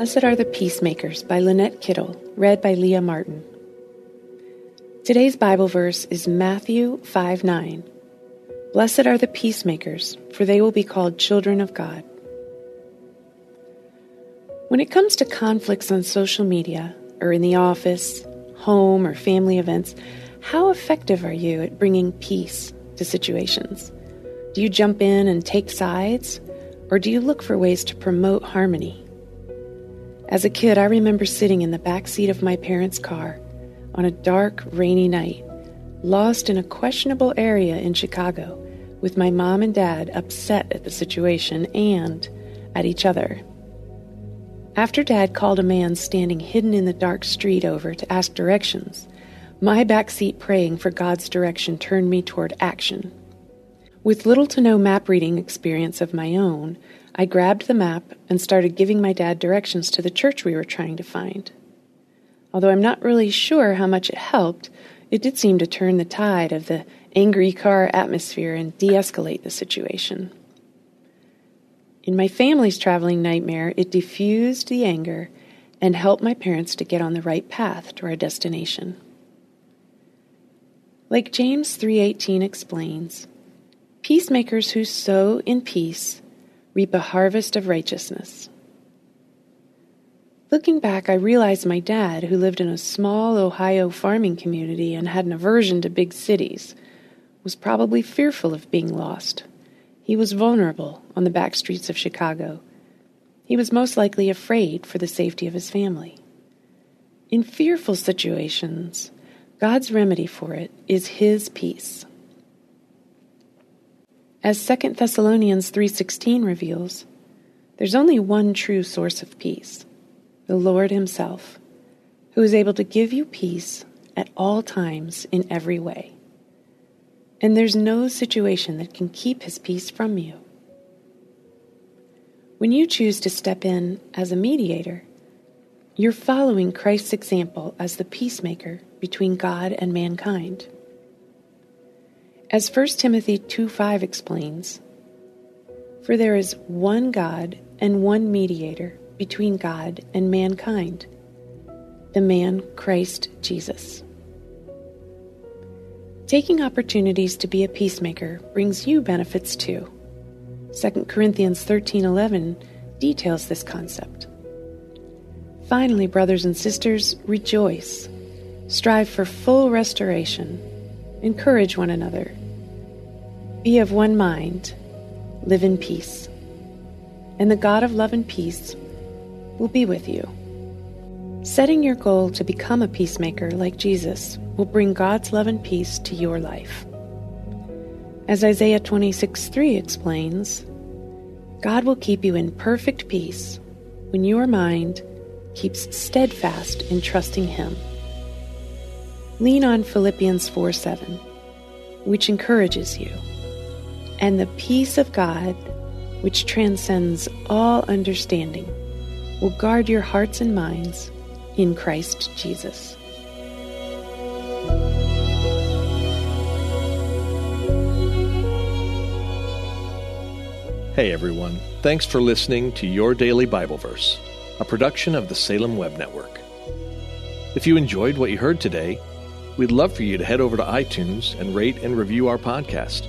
Blessed are the Peacemakers by Lynette Kittle, read by Leah Martin. Today's Bible verse is Matthew 5 9. Blessed are the peacemakers, for they will be called children of God. When it comes to conflicts on social media, or in the office, home, or family events, how effective are you at bringing peace to situations? Do you jump in and take sides, or do you look for ways to promote harmony? As a kid, I remember sitting in the back seat of my parents' car on a dark, rainy night, lost in a questionable area in Chicago, with my mom and dad upset at the situation and at each other. After Dad called a man standing hidden in the dark street over to ask directions, my backseat praying for God's direction turned me toward action. With little to no map reading experience of my own, I grabbed the map and started giving my dad directions to the church we were trying to find. Although I'm not really sure how much it helped, it did seem to turn the tide of the angry car atmosphere and de escalate the situation. In my family's traveling nightmare, it diffused the anger and helped my parents to get on the right path to our destination. Like James 3:18 explains, peacemakers who sow in peace reap a harvest of righteousness. Looking back, I realized my dad, who lived in a small Ohio farming community and had an aversion to big cities, was probably fearful of being lost. He was vulnerable on the back streets of Chicago. He was most likely afraid for the safety of his family. In fearful situations, God's remedy for it is his peace. As 2 Thessalonians 3:16 reveals, there's only one true source of peace, the Lord himself, who is able to give you peace at all times in every way and there's no situation that can keep his peace from you. When you choose to step in as a mediator, you're following Christ's example as the peacemaker between God and mankind. As 1 Timothy 2:5 explains, for there is one God and one mediator between God and mankind, the man Christ Jesus. Taking opportunities to be a peacemaker brings you benefits too. 2 Corinthians 13:11 details this concept. Finally, brothers and sisters, rejoice. Strive for full restoration. Encourage one another. Be of one mind. Live in peace. And the God of love and peace will be with you. Setting your goal to become a peacemaker like Jesus will bring God's love and peace to your life. As Isaiah 26 3 explains, God will keep you in perfect peace when your mind keeps steadfast in trusting Him. Lean on Philippians 4 7, which encourages you. And the peace of God, which transcends all understanding, will guard your hearts and minds in Christ Jesus. Hey everyone, thanks for listening to Your Daily Bible Verse, a production of the Salem Web Network. If you enjoyed what you heard today, we'd love for you to head over to iTunes and rate and review our podcast.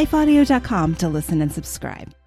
lifeaudio.com to listen and subscribe.